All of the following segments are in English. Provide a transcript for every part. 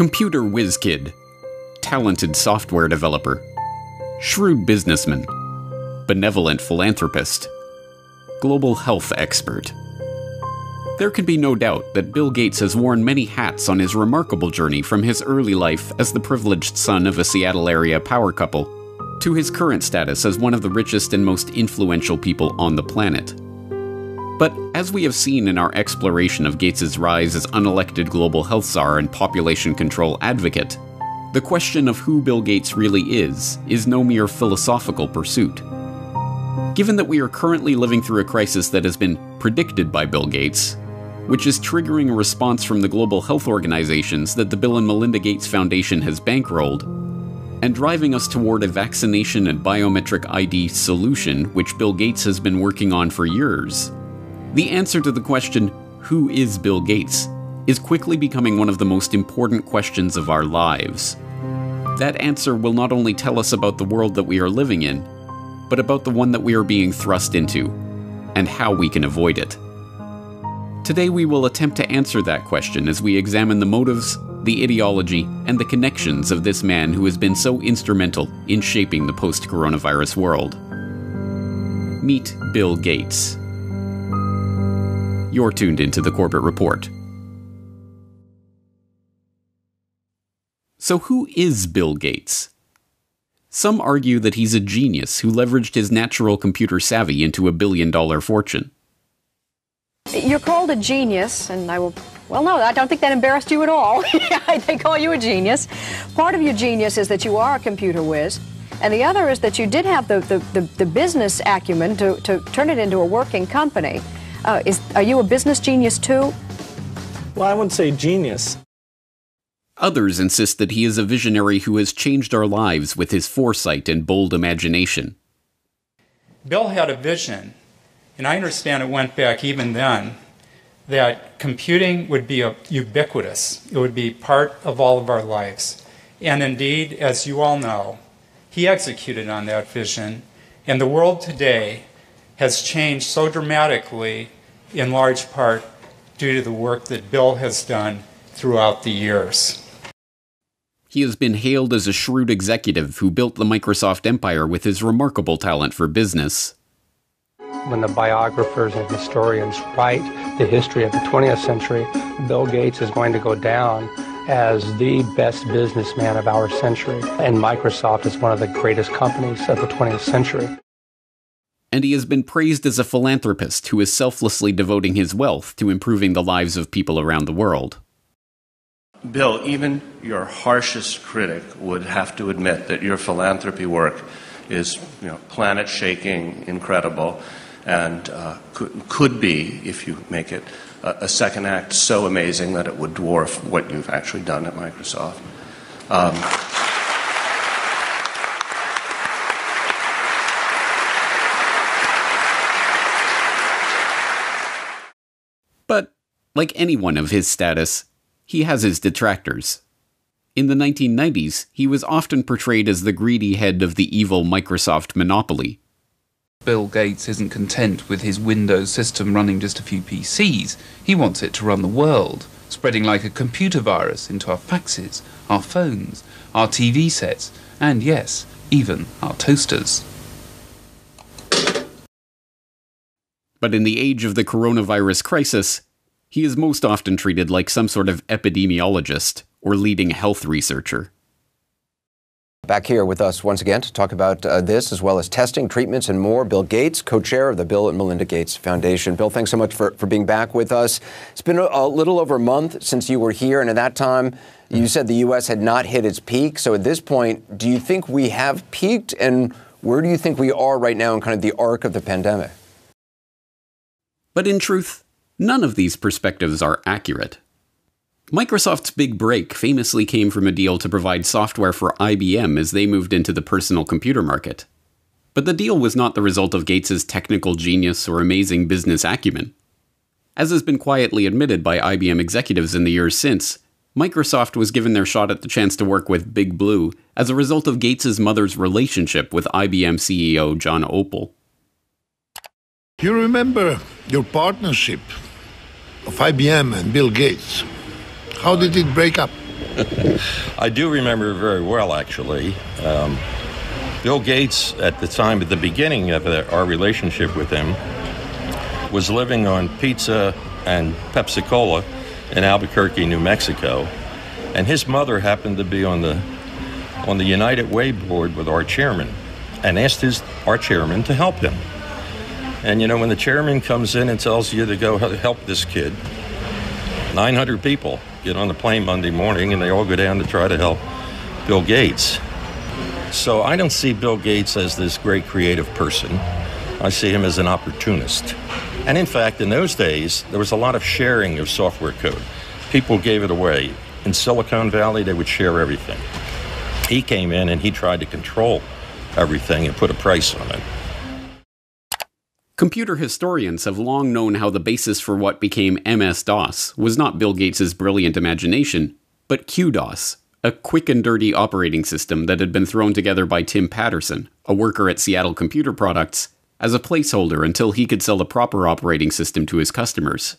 Computer whiz kid, talented software developer, shrewd businessman, benevolent philanthropist, global health expert. There can be no doubt that Bill Gates has worn many hats on his remarkable journey from his early life as the privileged son of a Seattle area power couple to his current status as one of the richest and most influential people on the planet. But as we have seen in our exploration of Gates' rise as unelected global health czar and population control advocate, the question of who Bill Gates really is is no mere philosophical pursuit. Given that we are currently living through a crisis that has been predicted by Bill Gates, which is triggering a response from the global health organizations that the Bill and Melinda Gates Foundation has bankrolled, and driving us toward a vaccination and biometric ID solution which Bill Gates has been working on for years, the answer to the question, Who is Bill Gates? is quickly becoming one of the most important questions of our lives. That answer will not only tell us about the world that we are living in, but about the one that we are being thrust into, and how we can avoid it. Today, we will attempt to answer that question as we examine the motives, the ideology, and the connections of this man who has been so instrumental in shaping the post coronavirus world. Meet Bill Gates. You're tuned into the Corbett Report. So, who is Bill Gates? Some argue that he's a genius who leveraged his natural computer savvy into a billion dollar fortune. You're called a genius, and I will. Well, no, I don't think that embarrassed you at all. they call you a genius. Part of your genius is that you are a computer whiz, and the other is that you did have the, the, the, the business acumen to, to turn it into a working company. Uh, is, are you a business genius too? Well, I wouldn't say genius. Others insist that he is a visionary who has changed our lives with his foresight and bold imagination. Bill had a vision, and I understand it went back even then, that computing would be ubiquitous. It would be part of all of our lives. And indeed, as you all know, he executed on that vision, and the world today has changed so dramatically, in large part due to the work that Bill has done throughout the years. He has been hailed as a shrewd executive who built the Microsoft empire with his remarkable talent for business. When the biographers and historians write the history of the 20th century, Bill Gates is going to go down as the best businessman of our century, and Microsoft is one of the greatest companies of the 20th century and he has been praised as a philanthropist who is selflessly devoting his wealth to improving the lives of people around the world. Bill, even your harshest critic would have to admit that your philanthropy work is you know, planet shaking, incredible, and uh, could, could be, if you make it a, a, second act, so amazing that it would dwarf what you've actually done at Microsoft. Um, But, like anyone of his status, he has his detractors. In the 1990s, he was often portrayed as the greedy head of the evil Microsoft monopoly. Bill Gates isn't content with his Windows system running just a few PCs. He wants it to run the world, spreading like a computer virus into our faxes, our phones, our TV sets, and yes, even our toasters. But in the age of the coronavirus crisis, he is most often treated like some sort of epidemiologist or leading health researcher. Back here with us once again to talk about uh, this, as well as testing, treatments, and more, Bill Gates, co chair of the Bill and Melinda Gates Foundation. Bill, thanks so much for, for being back with us. It's been a, a little over a month since you were here, and at that time, you said the U.S. had not hit its peak. So at this point, do you think we have peaked, and where do you think we are right now in kind of the arc of the pandemic? But in truth, none of these perspectives are accurate. Microsoft's big break famously came from a deal to provide software for IBM as they moved into the personal computer market. But the deal was not the result of Gates' technical genius or amazing business acumen. As has been quietly admitted by IBM executives in the years since, Microsoft was given their shot at the chance to work with Big Blue as a result of Gates' mother's relationship with IBM CEO John Opel. You remember your partnership of IBM and Bill Gates. How did it break up? I do remember very well, actually. Um, Bill Gates, at the time, at the beginning of our relationship with him, was living on pizza and Pepsi Cola in Albuquerque, New Mexico, and his mother happened to be on the on the United Way board with our chairman, and asked his our chairman to help him. And you know, when the chairman comes in and tells you to go help this kid, 900 people get on the plane Monday morning and they all go down to try to help Bill Gates. So I don't see Bill Gates as this great creative person. I see him as an opportunist. And in fact, in those days, there was a lot of sharing of software code. People gave it away. In Silicon Valley, they would share everything. He came in and he tried to control everything and put a price on it. Computer historians have long known how the basis for what became MS DOS was not Bill Gates' brilliant imagination, but QDOS, a quick and dirty operating system that had been thrown together by Tim Paterson, a worker at Seattle Computer Products, as a placeholder until he could sell a proper operating system to his customers.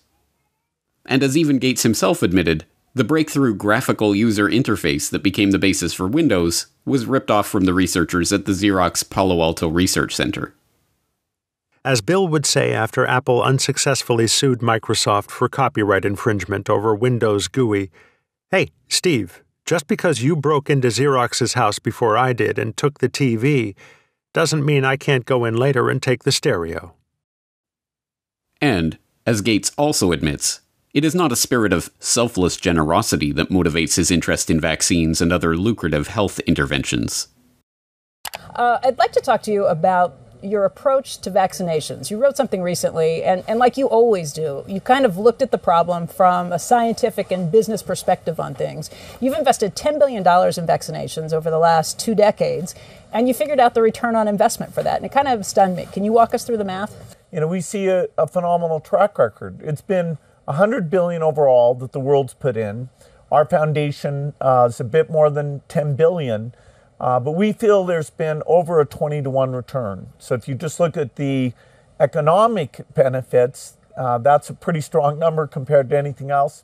And as even Gates himself admitted, the breakthrough graphical user interface that became the basis for Windows was ripped off from the researchers at the Xerox Palo Alto Research Center. As Bill would say after Apple unsuccessfully sued Microsoft for copyright infringement over Windows GUI, Hey, Steve, just because you broke into Xerox's house before I did and took the TV doesn't mean I can't go in later and take the stereo. And, as Gates also admits, it is not a spirit of selfless generosity that motivates his interest in vaccines and other lucrative health interventions. Uh, I'd like to talk to you about your approach to vaccinations. You wrote something recently, and, and like you always do, you kind of looked at the problem from a scientific and business perspective on things. You've invested $10 billion in vaccinations over the last two decades, and you figured out the return on investment for that. And it kind of stunned me. Can you walk us through the math? You know, we see a, a phenomenal track record. It's been 100 billion overall that the world's put in. Our foundation uh, is a bit more than 10 billion. Uh, but we feel there's been over a 20 to 1 return. So if you just look at the economic benefits, uh, that's a pretty strong number compared to anything else.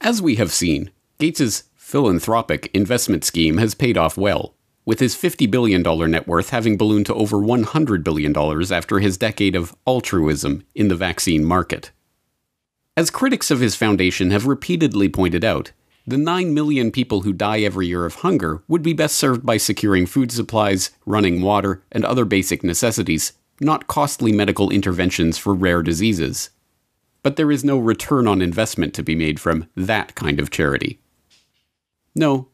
As we have seen, Gates's philanthropic investment scheme has paid off well, with his $50 billion net worth having ballooned to over $100 billion after his decade of altruism in the vaccine market. As critics of his foundation have repeatedly pointed out, the 9 million people who die every year of hunger would be best served by securing food supplies, running water, and other basic necessities, not costly medical interventions for rare diseases. But there is no return on investment to be made from that kind of charity. No,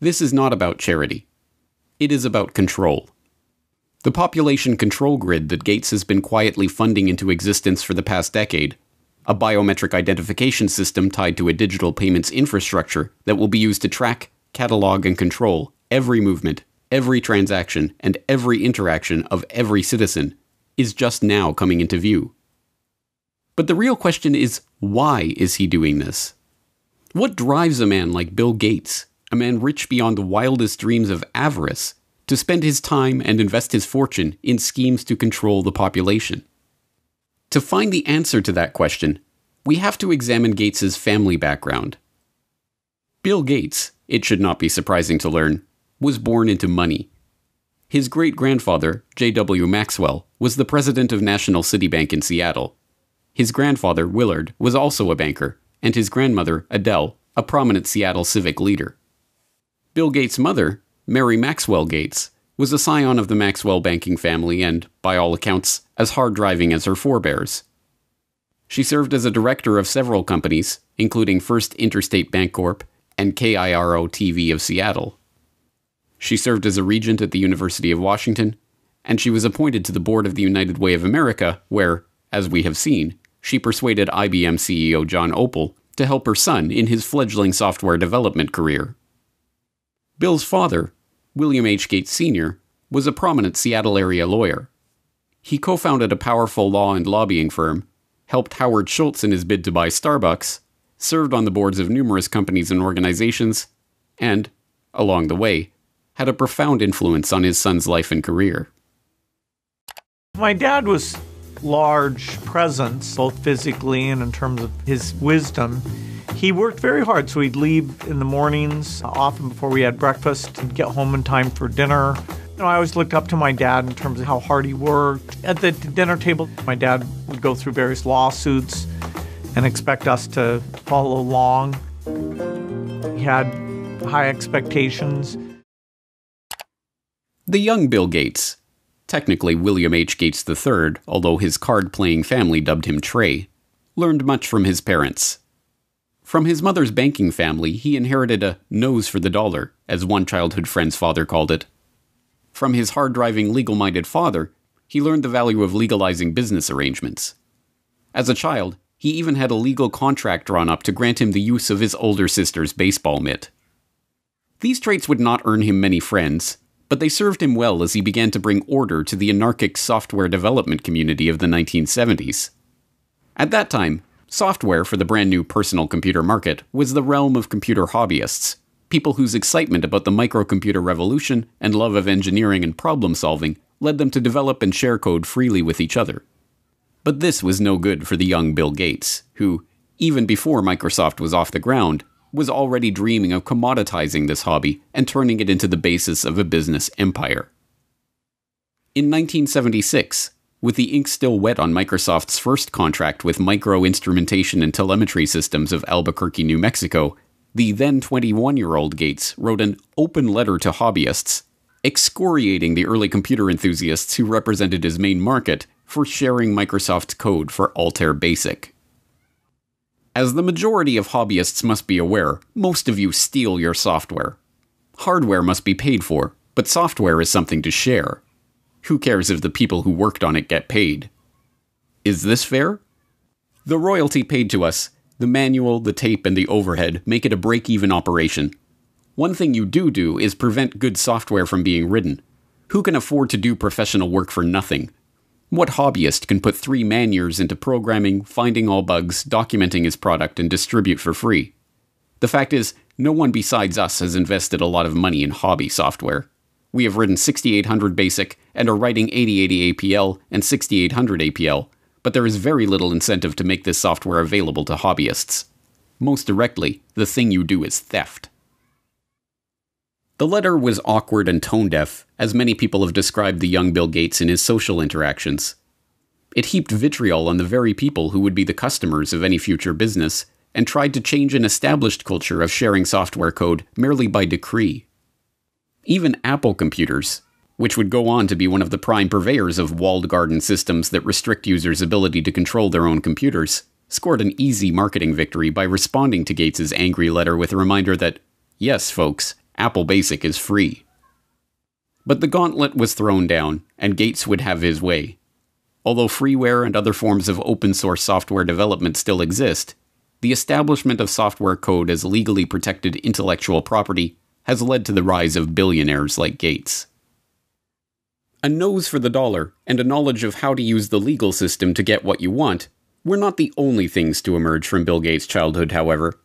this is not about charity. It is about control. The population control grid that Gates has been quietly funding into existence for the past decade a biometric identification system tied to a digital payments infrastructure that will be used to track, catalog, and control every movement, every transaction, and every interaction of every citizen is just now coming into view. But the real question is why is he doing this? What drives a man like Bill Gates, a man rich beyond the wildest dreams of avarice, to spend his time and invest his fortune in schemes to control the population? To find the answer to that question, we have to examine Gates's family background. Bill Gates, it should not be surprising to learn, was born into money. His great grandfather, J.W. Maxwell, was the president of National City Bank in Seattle. His grandfather, Willard, was also a banker, and his grandmother, Adele, a prominent Seattle civic leader. Bill Gates' mother, Mary Maxwell Gates, was a scion of the Maxwell banking family and, by all accounts, as hard driving as her forebears. She served as a director of several companies, including First Interstate Bancorp and KIRO TV of Seattle. She served as a regent at the University of Washington, and she was appointed to the board of the United Way of America, where, as we have seen, she persuaded IBM CEO John Opel to help her son in his fledgling software development career. Bill's father, William H. Gates Sr., was a prominent Seattle area lawyer. He co founded a powerful law and lobbying firm, helped Howard Schultz in his bid to buy Starbucks, served on the boards of numerous companies and organizations, and, along the way, had a profound influence on his son's life and career. My dad was large presence, both physically and in terms of his wisdom. He worked very hard, so he'd leave in the mornings, often before we had breakfast, and get home in time for dinner. You know, I always looked up to my dad in terms of how hard he worked. At the dinner table, my dad would go through various lawsuits and expect us to follow along. He had high expectations. The young Bill Gates, technically William H. Gates III, although his card playing family dubbed him Trey, learned much from his parents. From his mother's banking family, he inherited a nose for the dollar, as one childhood friend's father called it. From his hard driving, legal minded father, he learned the value of legalizing business arrangements. As a child, he even had a legal contract drawn up to grant him the use of his older sister's baseball mitt. These traits would not earn him many friends, but they served him well as he began to bring order to the anarchic software development community of the 1970s. At that time, software for the brand new personal computer market was the realm of computer hobbyists, people whose excitement about the microcomputer revolution and love of engineering and problem solving led them to develop and share code freely with each other. But this was no good for the young Bill Gates, who, even before Microsoft was off the ground, was already dreaming of commoditizing this hobby and turning it into the basis of a business empire. In 1976, with the ink still wet on Microsoft's first contract with Micro Instrumentation and Telemetry Systems of Albuquerque, New Mexico, the then 21 year old Gates wrote an open letter to hobbyists, excoriating the early computer enthusiasts who represented his main market for sharing Microsoft's code for Altair Basic. As the majority of hobbyists must be aware, most of you steal your software. Hardware must be paid for, but software is something to share. Who cares if the people who worked on it get paid? Is this fair? The royalty paid to us, the manual, the tape, and the overhead make it a break even operation. One thing you do do is prevent good software from being written. Who can afford to do professional work for nothing? What hobbyist can put three man years into programming, finding all bugs, documenting his product, and distribute for free? The fact is, no one besides us has invested a lot of money in hobby software. We have written 6800 BASIC and are writing 8080 APL and 6800 APL, but there is very little incentive to make this software available to hobbyists. Most directly, the thing you do is theft. The letter was awkward and tone deaf, as many people have described the young Bill Gates in his social interactions. It heaped vitriol on the very people who would be the customers of any future business, and tried to change an established culture of sharing software code merely by decree. Even Apple computers, which would go on to be one of the prime purveyors of walled garden systems that restrict users' ability to control their own computers, scored an easy marketing victory by responding to Gates's angry letter with a reminder that, yes, folks, Apple Basic is free. But the gauntlet was thrown down, and Gates would have his way. Although freeware and other forms of open source software development still exist, the establishment of software code as legally protected intellectual property has led to the rise of billionaires like Gates. A nose for the dollar and a knowledge of how to use the legal system to get what you want were not the only things to emerge from Bill Gates' childhood, however.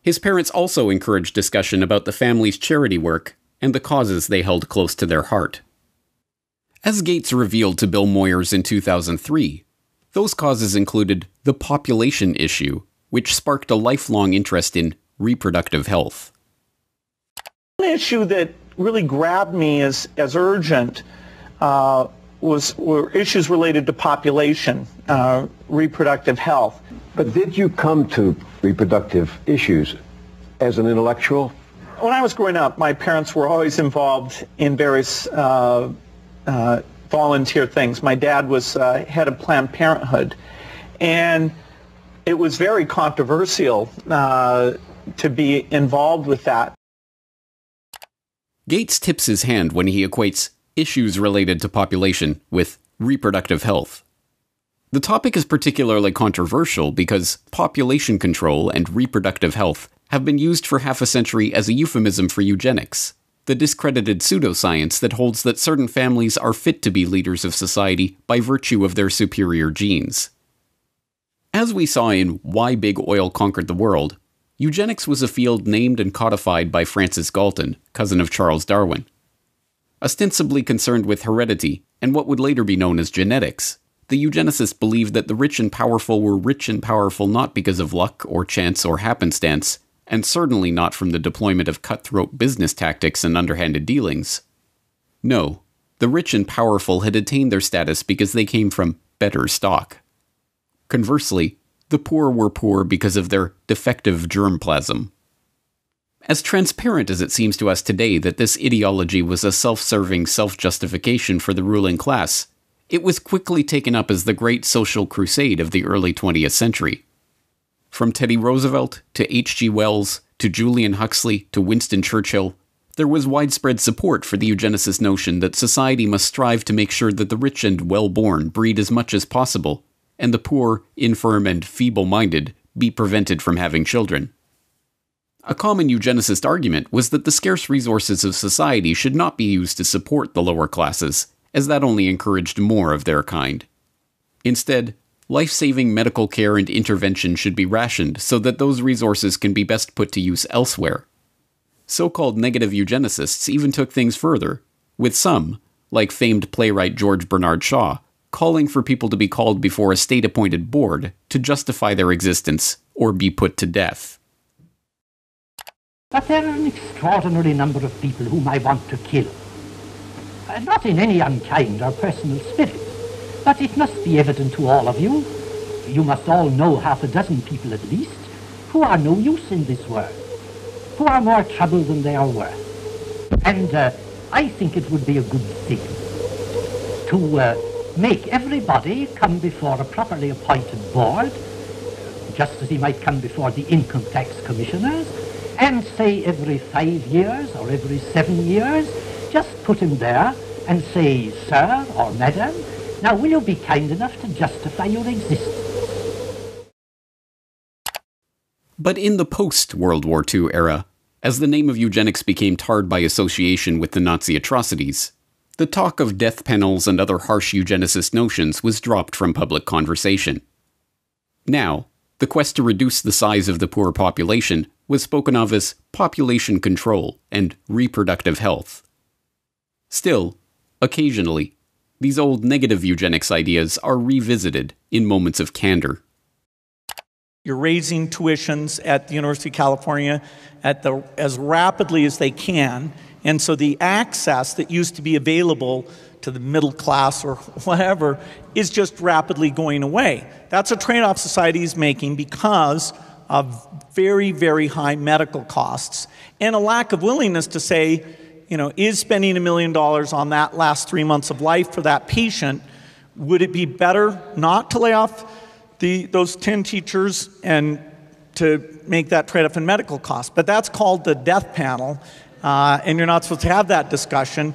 His parents also encouraged discussion about the family's charity work and the causes they held close to their heart. As Gates revealed to Bill Moyers in 2003, those causes included the population issue, which sparked a lifelong interest in reproductive health. One issue that really grabbed me as, as urgent was were issues related to population, uh, reproductive health. But did you come to reproductive issues as an intellectual? When I was growing up, my parents were always involved in various uh, uh, volunteer things. My dad was uh, head of Planned Parenthood, and it was very controversial uh, to be involved with that. Gates tips his hand when he equates issues related to population with reproductive health. The topic is particularly controversial because population control and reproductive health have been used for half a century as a euphemism for eugenics, the discredited pseudoscience that holds that certain families are fit to be leaders of society by virtue of their superior genes. As we saw in Why Big Oil Conquered the World, eugenics was a field named and codified by Francis Galton, cousin of Charles Darwin. Ostensibly concerned with heredity and what would later be known as genetics, the eugenicists believed that the rich and powerful were rich and powerful not because of luck or chance or happenstance, and certainly not from the deployment of cutthroat business tactics and underhanded dealings. No, the rich and powerful had attained their status because they came from better stock. Conversely, the poor were poor because of their defective germplasm. As transparent as it seems to us today that this ideology was a self serving self justification for the ruling class, it was quickly taken up as the great social crusade of the early 20th century. From Teddy Roosevelt to H.G. Wells to Julian Huxley to Winston Churchill, there was widespread support for the eugenicist notion that society must strive to make sure that the rich and well born breed as much as possible, and the poor, infirm, and feeble minded be prevented from having children. A common eugenicist argument was that the scarce resources of society should not be used to support the lower classes, as that only encouraged more of their kind. Instead, life saving medical care and intervention should be rationed so that those resources can be best put to use elsewhere. So called negative eugenicists even took things further, with some, like famed playwright George Bernard Shaw, calling for people to be called before a state appointed board to justify their existence or be put to death. But there are an extraordinary number of people whom I want to kill. Uh, not in any unkind or personal spirit, but it must be evident to all of you, you must all know half a dozen people at least, who are no use in this world, who are more trouble than they are worth. And uh, I think it would be a good thing to uh, make everybody come before a properly appointed board, just as he might come before the income tax commissioners, and say every five years or every seven years, just put him there and say, sir or madam, now will you be kind enough to justify your existence? But in the post World War II era, as the name of eugenics became tarred by association with the Nazi atrocities, the talk of death panels and other harsh eugenicist notions was dropped from public conversation. Now, the quest to reduce the size of the poor population was spoken of as population control and reproductive health. Still, occasionally, these old negative eugenics ideas are revisited in moments of candor. You're raising tuitions at the University of California at the, as rapidly as they can. And so the access that used to be available to the middle class or whatever is just rapidly going away. That's a trade off society is making because of very, very high medical costs and a lack of willingness to say, you know, is spending a million dollars on that last three months of life for that patient, would it be better not to lay off the, those 10 teachers and to make that trade off in medical costs? But that's called the death panel, uh, and you're not supposed to have that discussion.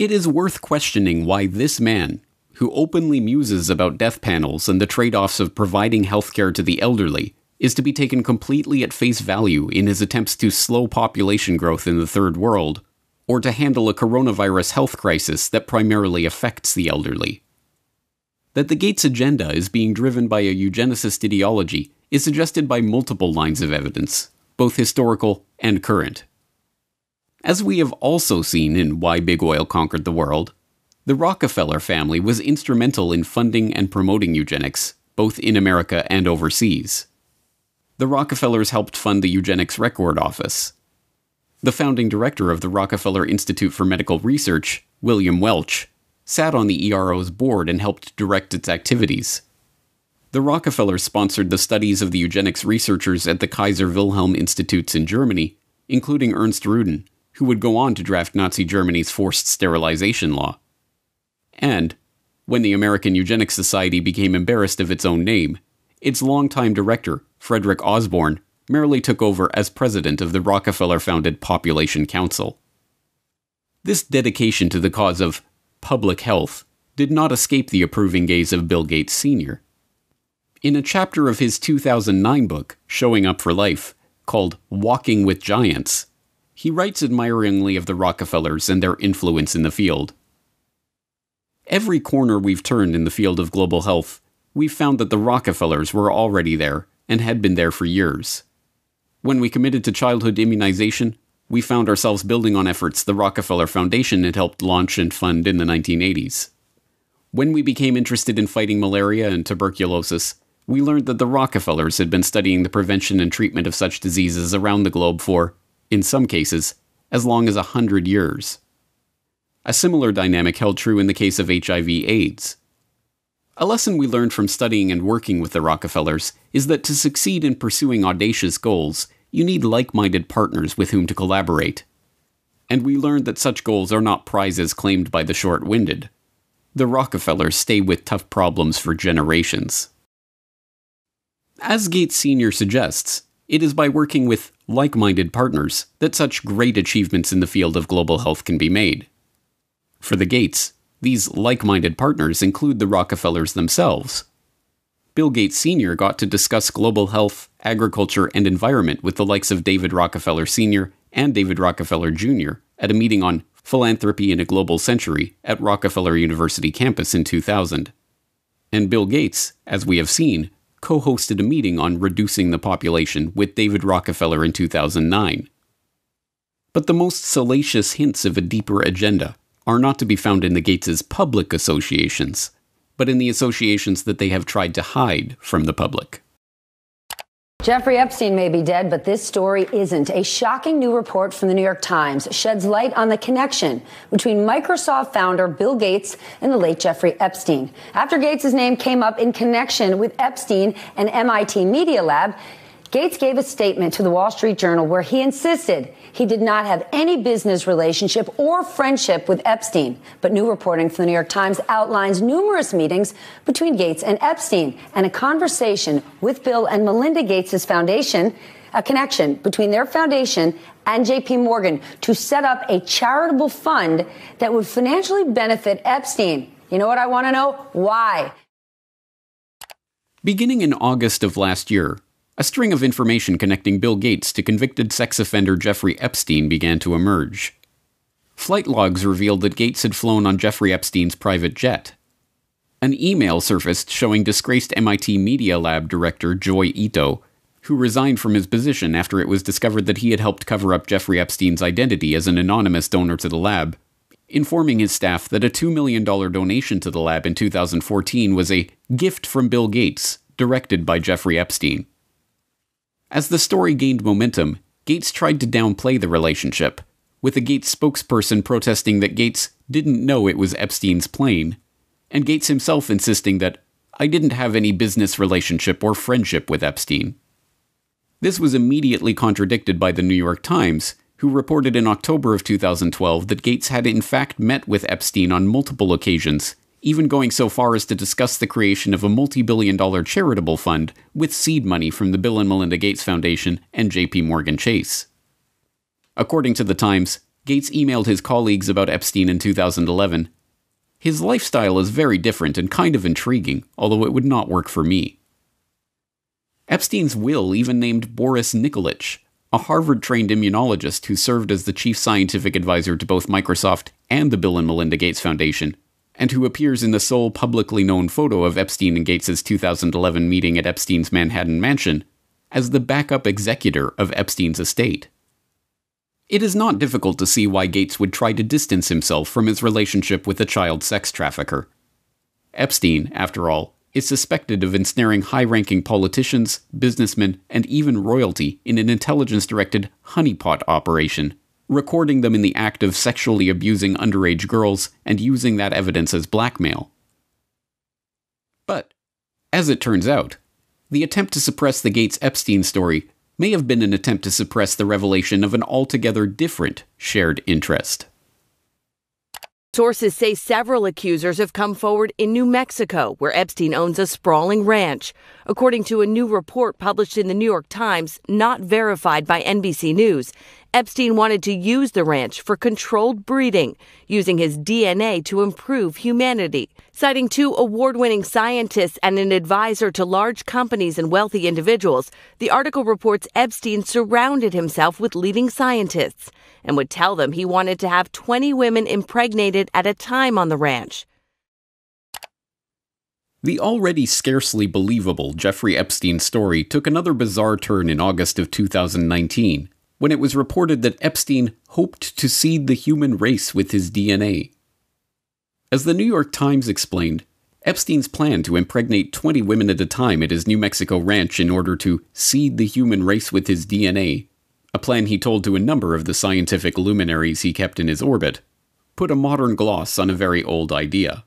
It is worth questioning why this man, who openly muses about death panels and the trade offs of providing healthcare to the elderly, is to be taken completely at face value in his attempts to slow population growth in the third world, or to handle a coronavirus health crisis that primarily affects the elderly. That the Gates agenda is being driven by a eugenicist ideology is suggested by multiple lines of evidence, both historical and current. As we have also seen in Why Big Oil Conquered the World, the Rockefeller family was instrumental in funding and promoting eugenics, both in America and overseas. The Rockefellers helped fund the Eugenics Record Office. The founding director of the Rockefeller Institute for Medical Research, William Welch, sat on the ERO's board and helped direct its activities. The Rockefellers sponsored the studies of the eugenics researchers at the Kaiser Wilhelm Institutes in Germany, including Ernst Rudin, who would go on to draft Nazi Germany's forced sterilization law. And, when the American Eugenics Society became embarrassed of its own name, its longtime director, Frederick Osborn, merely took over as president of the Rockefeller founded Population Council. This dedication to the cause of public health did not escape the approving gaze of Bill Gates Sr. In a chapter of his 2009 book, Showing Up for Life, called Walking with Giants, he writes admiringly of the Rockefellers and their influence in the field. Every corner we've turned in the field of global health, we've found that the Rockefellers were already there and had been there for years. When we committed to childhood immunization, we found ourselves building on efforts the Rockefeller Foundation had helped launch and fund in the 1980s. When we became interested in fighting malaria and tuberculosis, we learned that the Rockefellers had been studying the prevention and treatment of such diseases around the globe for, in some cases, as long as a hundred years. A similar dynamic held true in the case of HIV/AIDS. A lesson we learned from studying and working with the Rockefellers is that to succeed in pursuing audacious goals, you need like minded partners with whom to collaborate. And we learned that such goals are not prizes claimed by the short winded. The Rockefellers stay with tough problems for generations. As Gates Sr. suggests, it is by working with like minded partners that such great achievements in the field of global health can be made. For the Gates, these like minded partners include the Rockefellers themselves. Bill Gates Sr. got to discuss global health, agriculture, and environment with the likes of David Rockefeller Sr. and David Rockefeller Jr. at a meeting on Philanthropy in a Global Century at Rockefeller University campus in 2000. And Bill Gates, as we have seen, co hosted a meeting on reducing the population with David Rockefeller in 2009. But the most salacious hints of a deeper agenda are not to be found in the Gates' public associations, but in the associations that they have tried to hide from the public. Jeffrey Epstein may be dead, but this story isn't. A shocking new report from the New York Times sheds light on the connection between Microsoft founder Bill Gates and the late Jeffrey Epstein. After Gates' name came up in connection with Epstein and MIT Media Lab, Gates gave a statement to the Wall Street Journal where he insisted he did not have any business relationship or friendship with Epstein. But new reporting from the New York Times outlines numerous meetings between Gates and Epstein and a conversation with Bill and Melinda Gates' foundation, a connection between their foundation and JP Morgan to set up a charitable fund that would financially benefit Epstein. You know what I want to know? Why? Beginning in August of last year, a string of information connecting Bill Gates to convicted sex offender Jeffrey Epstein began to emerge. Flight logs revealed that Gates had flown on Jeffrey Epstein's private jet. An email surfaced showing disgraced MIT Media Lab director Joi Ito, who resigned from his position after it was discovered that he had helped cover up Jeffrey Epstein's identity as an anonymous donor to the lab, informing his staff that a $2 million donation to the lab in 2014 was a gift from Bill Gates, directed by Jeffrey Epstein. As the story gained momentum, Gates tried to downplay the relationship, with a Gates spokesperson protesting that Gates didn't know it was Epstein's plane, and Gates himself insisting that I didn't have any business relationship or friendship with Epstein. This was immediately contradicted by the New York Times, who reported in October of 2012 that Gates had in fact met with Epstein on multiple occasions even going so far as to discuss the creation of a multi billion dollar charitable fund with seed money from the Bill and Melinda Gates Foundation and JP Morgan Chase. According to The Times, Gates emailed his colleagues about Epstein in 2011. His lifestyle is very different and kind of intriguing, although it would not work for me. Epstein's will even named Boris Nikolic, a Harvard trained immunologist who served as the chief scientific advisor to both Microsoft and the Bill and Melinda Gates Foundation, and who appears in the sole publicly known photo of Epstein and Gates' 2011 meeting at Epstein's Manhattan mansion, as the backup executor of Epstein's estate. It is not difficult to see why Gates would try to distance himself from his relationship with a child sex trafficker. Epstein, after all, is suspected of ensnaring high ranking politicians, businessmen, and even royalty in an intelligence directed honeypot operation recording them in the act of sexually abusing underage girls and using that evidence as blackmail. But, as it turns out, the attempt to suppress the Gates Epstein story may have been an attempt to suppress the revelation of an altogether different shared interest. Sources say several accusers have come forward in New Mexico, where Epstein owns a sprawling ranch. According to a new report published in the New York Times, not verified by NBC News, Epstein wanted to use the ranch for controlled breeding, using his DNA to improve humanity. Citing two award winning scientists and an advisor to large companies and wealthy individuals, the article reports Epstein surrounded himself with leading scientists and would tell them he wanted to have 20 women impregnated at a time on the ranch. The already scarcely believable Jeffrey Epstein story took another bizarre turn in August of 2019 when it was reported that Epstein hoped to seed the human race with his DNA. As the New York Times explained, Epstein's plan to impregnate 20 women at a time at his New Mexico ranch in order to seed the human race with his DNA, a plan he told to a number of the scientific luminaries he kept in his orbit, put a modern gloss on a very old idea.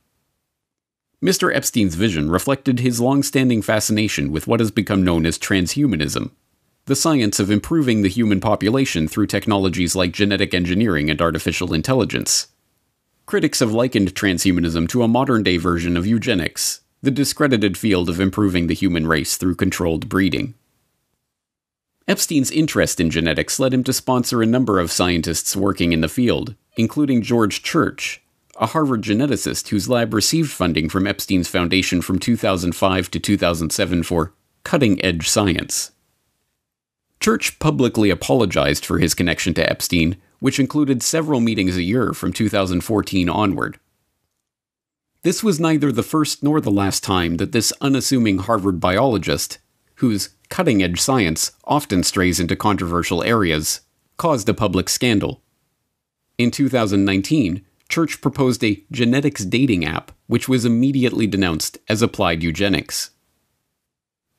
Mr. Epstein's vision reflected his long standing fascination with what has become known as transhumanism, the science of improving the human population through technologies like genetic engineering and artificial intelligence. Critics have likened transhumanism to a modern day version of eugenics, the discredited field of improving the human race through controlled breeding. Epstein's interest in genetics led him to sponsor a number of scientists working in the field, including George Church, a Harvard geneticist whose lab received funding from Epstein's foundation from 2005 to 2007 for cutting edge science. Church publicly apologized for his connection to Epstein, which included several meetings a year from 2014 onward. This was neither the first nor the last time that this unassuming Harvard biologist, whose cutting edge science often strays into controversial areas, caused a public scandal. In 2019, Church proposed a genetics dating app, which was immediately denounced as applied eugenics.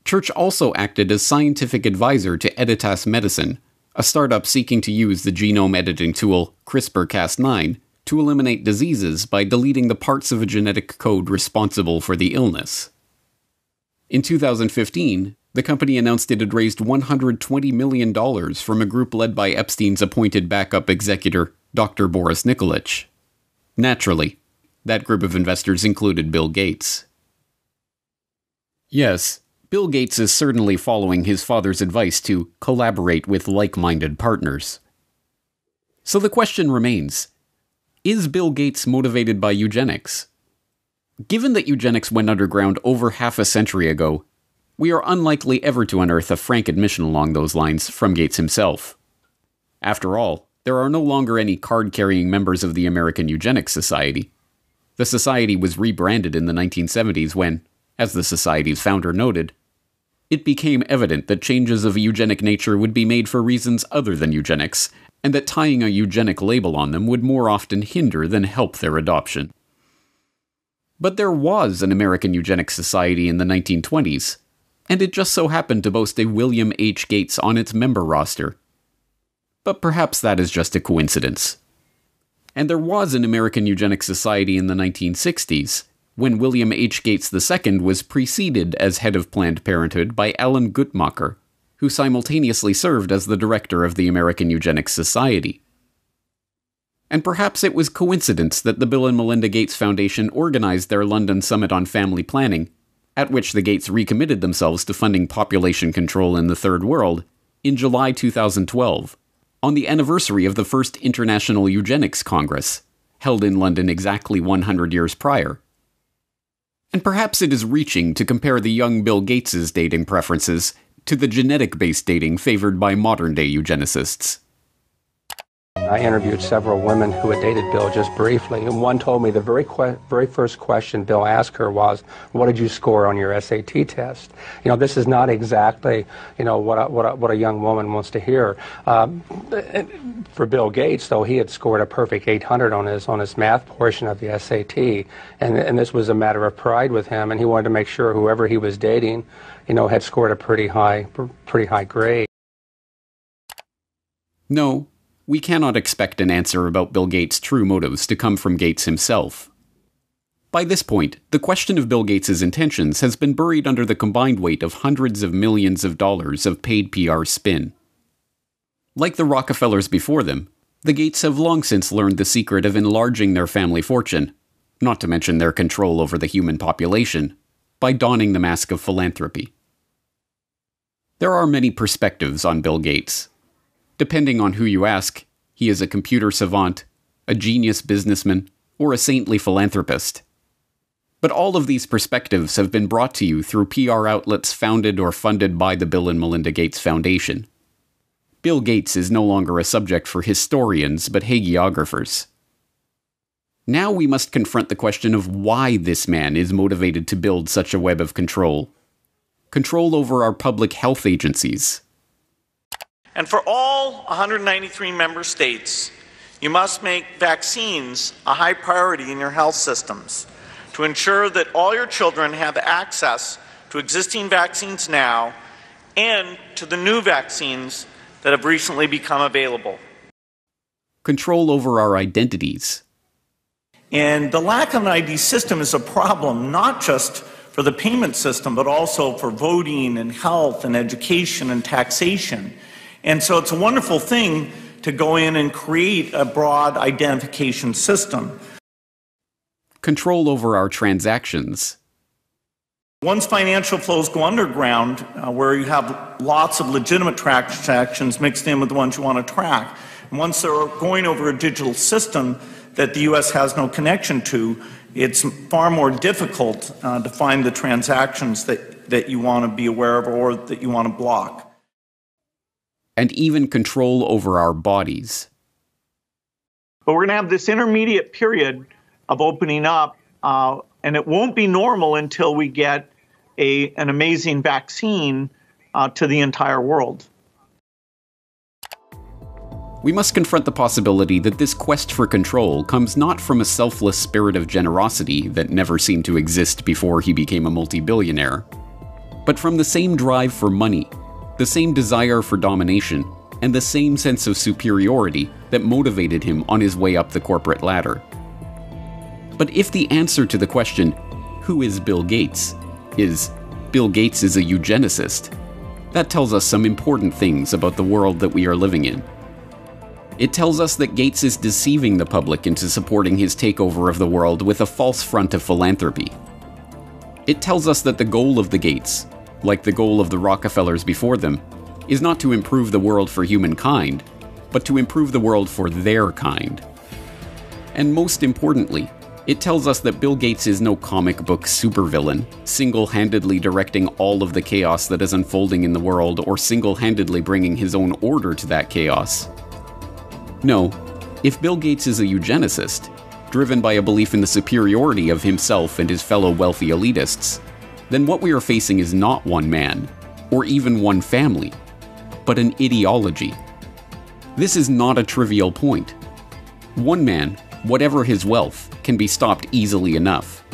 Church also acted as scientific advisor to Editas Medicine, a startup seeking to use the genome editing tool CRISPR Cas9 to eliminate diseases by deleting the parts of a genetic code responsible for the illness. In 2015, the company announced it had raised $120 million from a group led by Epstein's appointed backup executor, Dr. Boris Nikolic. Naturally, that group of investors included Bill Gates. Yes, Bill Gates is certainly following his father's advice to collaborate with like minded partners. So the question remains Is Bill Gates motivated by eugenics? Given that eugenics went underground over half a century ago, we are unlikely ever to unearth a frank admission along those lines from Gates himself. After all, there are no longer any card carrying members of the American Eugenics Society. The society was rebranded in the 1970s when, as the society's founder noted, it became evident that changes of a eugenic nature would be made for reasons other than eugenics, and that tying a eugenic label on them would more often hinder than help their adoption. But there was an American Eugenics Society in the 1920s, and it just so happened to boast a William H. Gates on its member roster. But perhaps that is just a coincidence. And there was an American Eugenics Society in the 1960s, when William H. Gates II was preceded as head of Planned Parenthood by Alan Guttmacher, who simultaneously served as the director of the American Eugenics Society. And perhaps it was coincidence that the Bill and Melinda Gates Foundation organized their London Summit on Family Planning, at which the Gates recommitted themselves to funding population control in the Third World, in July 2012, on the anniversary of the first International Eugenics Congress, held in London exactly 100 years prior. And perhaps it is reaching to compare the young Bill Gates's dating preferences to the genetic based dating favored by modern day eugenicists. I interviewed several women who had dated Bill just briefly, and one told me the very que- very first question Bill asked her was, "What did you score on your SAT test?" You know, this is not exactly you know what a, what a, what a young woman wants to hear. Um, for Bill Gates, though, he had scored a perfect 800 on his on his math portion of the SAT, and and this was a matter of pride with him, and he wanted to make sure whoever he was dating, you know, had scored a pretty high pretty high grade. No, we cannot expect an answer about Bill Gates' true motives to come from Gates himself. By this point, the question of Bill Gates' intentions has been buried under the combined weight of hundreds of millions of dollars of paid PR spin. Like the Rockefellers before them, the Gates have long since learned the secret of enlarging their family fortune, not to mention their control over the human population, by donning the mask of philanthropy. There are many perspectives on Bill Gates. Depending on who you ask, he is a computer savant, a genius businessman, or a saintly philanthropist. But all of these perspectives have been brought to you through PR outlets founded or funded by the Bill and Melinda Gates Foundation. Bill Gates is no longer a subject for historians but hagiographers. Now we must confront the question of why this man is motivated to build such a web of control. Control over our public health agencies, and for all 193 member states, You must make vaccines a high priority in your health systems to ensure that all your children have access to existing vaccines now and to the new vaccines that have recently become available. Control over our identities. And the lack of an ID system is a problem not just for the payment system, but also for voting and health and education and taxation. And so it's a wonderful thing to go in and create a broad identification system. Control over our transactions. Once financial flows go underground, uh, where you have lots of legitimate transactions mixed in with the ones you want to track, and once they're going over a digital system that the U.S. has no connection to, it's far more difficult uh, to find the transactions that, that you want to be aware of or that you want to block. And even control over our bodies. But we're going to have this intermediate period of opening up, uh, and it won't be normal until we get a, an amazing vaccine uh, to the entire world. We must confront the possibility that this quest for control comes not from a selfless spirit of generosity that never seemed to exist before he became a multi billionaire, but from the same drive for money, the same desire for domination, and the same sense of superiority that motivated him on his way up the corporate ladder. But if the answer to the question, who is Bill Gates, is Bill Gates is a eugenicist, that tells us some important things about the world that we are living in. It tells us that Gates is deceiving the public into supporting his takeover of the world with a false front of philanthropy. It tells us that the goal of the Gates, like the goal of the Rockefellers before them, is not to improve the world for humankind, but to improve the world for their kind. And most importantly, it tells us that Bill Gates is no comic book supervillain, single handedly directing all of the chaos that is unfolding in the world or single handedly bringing his own order to that chaos. No, if Bill Gates is a eugenicist, driven by a belief in the superiority of himself and his fellow wealthy elitists, then what we are facing is not one man, or even one family, but an ideology. This is not a trivial point. One man, whatever his wealth, can be stopped easily enough.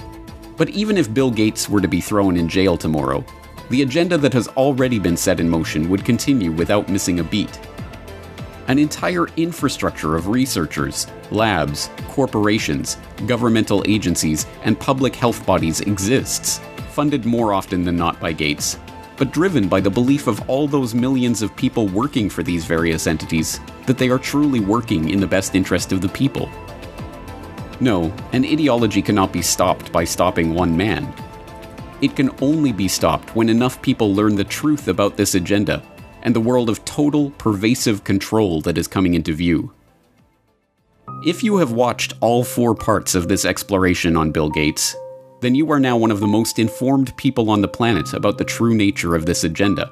But even if Bill Gates were to be thrown in jail tomorrow, the agenda that has already been set in motion would continue without missing a beat. An entire infrastructure of researchers, labs, corporations, governmental agencies, and public health bodies exists, funded more often than not by Gates, but driven by the belief of all those millions of people working for these various entities that they are truly working in the best interest of the people. No, an ideology cannot be stopped by stopping one man. It can only be stopped when enough people learn the truth about this agenda and the world of total, pervasive control that is coming into view. If you have watched all four parts of this exploration on Bill Gates, then you are now one of the most informed people on the planet about the true nature of this agenda.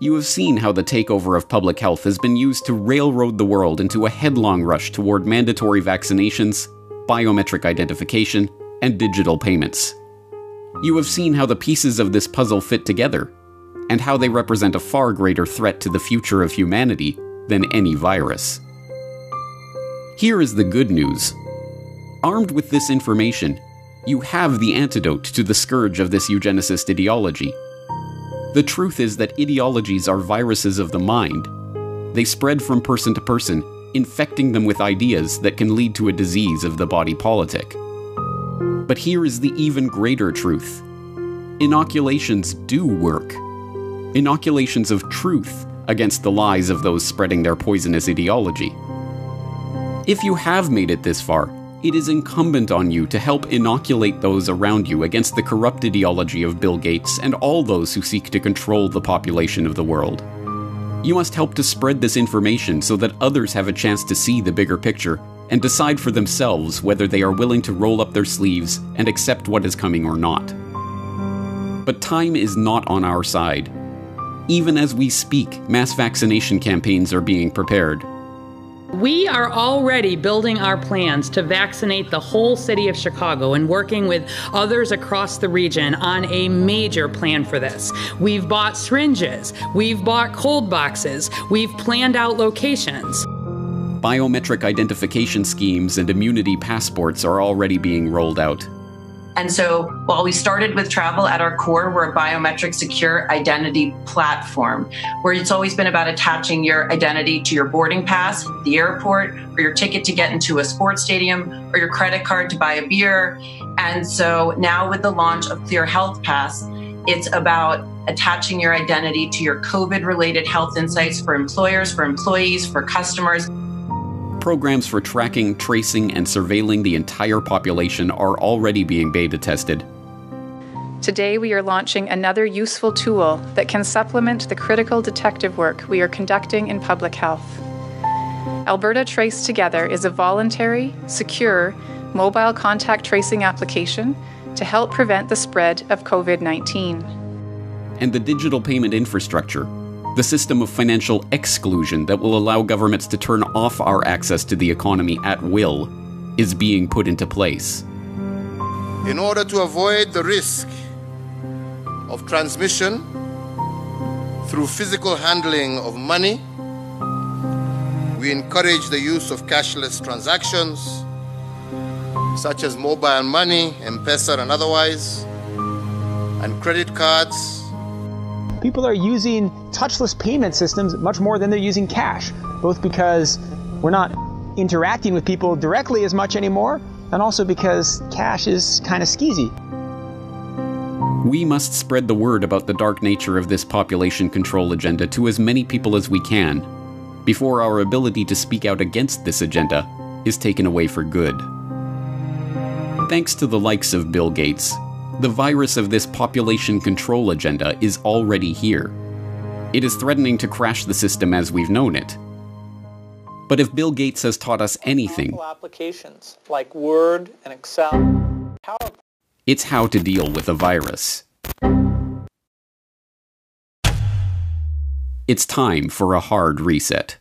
You have seen how the takeover of public health has been used to railroad the world into a headlong rush toward mandatory vaccinations, biometric identification, and digital payments. You have seen how the pieces of this puzzle fit together, and how they represent a far greater threat to the future of humanity than any virus. Here is the good news. Armed with this information, you have the antidote to the scourge of this eugenicist ideology. The truth is that ideologies are viruses of the mind. They spread from person to person infecting them with ideas that can lead to a disease of the body politic. But here is the even greater truth inoculations do work. Inoculations of truth against the lies of those spreading their poisonous ideology. If you have made it this far, it is incumbent on you to help inoculate those around you against the corrupt ideology of Bill Gates and all those who seek to control the population of the world. You must help to spread this information so that others have a chance to see the bigger picture and decide for themselves whether they are willing to roll up their sleeves and accept what is coming or not. But time is not on our side. Even as we speak, mass vaccination campaigns are being prepared. We are already building our plans to vaccinate the whole city of Chicago and working with others across the region on a major plan for this. We've bought syringes, we've bought cold boxes, we've planned out locations. Biometric identification schemes and immunity passports are already being rolled out. And so while we started with travel at our core, we're a biometric secure identity platform where it's always been about attaching your identity to your boarding pass, the airport, or your ticket to get into a sports stadium, or your credit card to buy a beer. And so now with the launch of Clear Health Pass, it's about attaching your identity to your COVID related health insights for employers, for employees, for customers. Programs for tracking, tracing, and surveilling the entire population are already being beta tested. Today, we are launching another useful tool that can supplement the critical detective work we are conducting in public health. Alberta Trace Together is a voluntary, secure, mobile contact tracing application to help prevent the spread of COVID 19. And the digital payment infrastructure, the system of financial exclusion that will allow governments to turn off our access to the economy at will, is being put into place. In order to avoid the risk of transmission through physical handling of money, we encourage the use of cashless transactions such as mobile money, M-Pesa and otherwise, and credit cards. People are using touchless payment systems much more than they're using cash, both because we're not interacting with people directly as much anymore, and also because cash is kind of skeezy. We must spread the word about the dark nature of this population control agenda to as many people as we can, before our ability to speak out against this agenda is taken away for good. Thanks to the likes of Bill Gates, the virus of this population control agenda is already here. It is threatening to crash the system as we've known it. But if Bill Gates has taught us anything, applications like Word and Excel, PowerPoint. it's how to deal with a virus. It's time for a hard reset.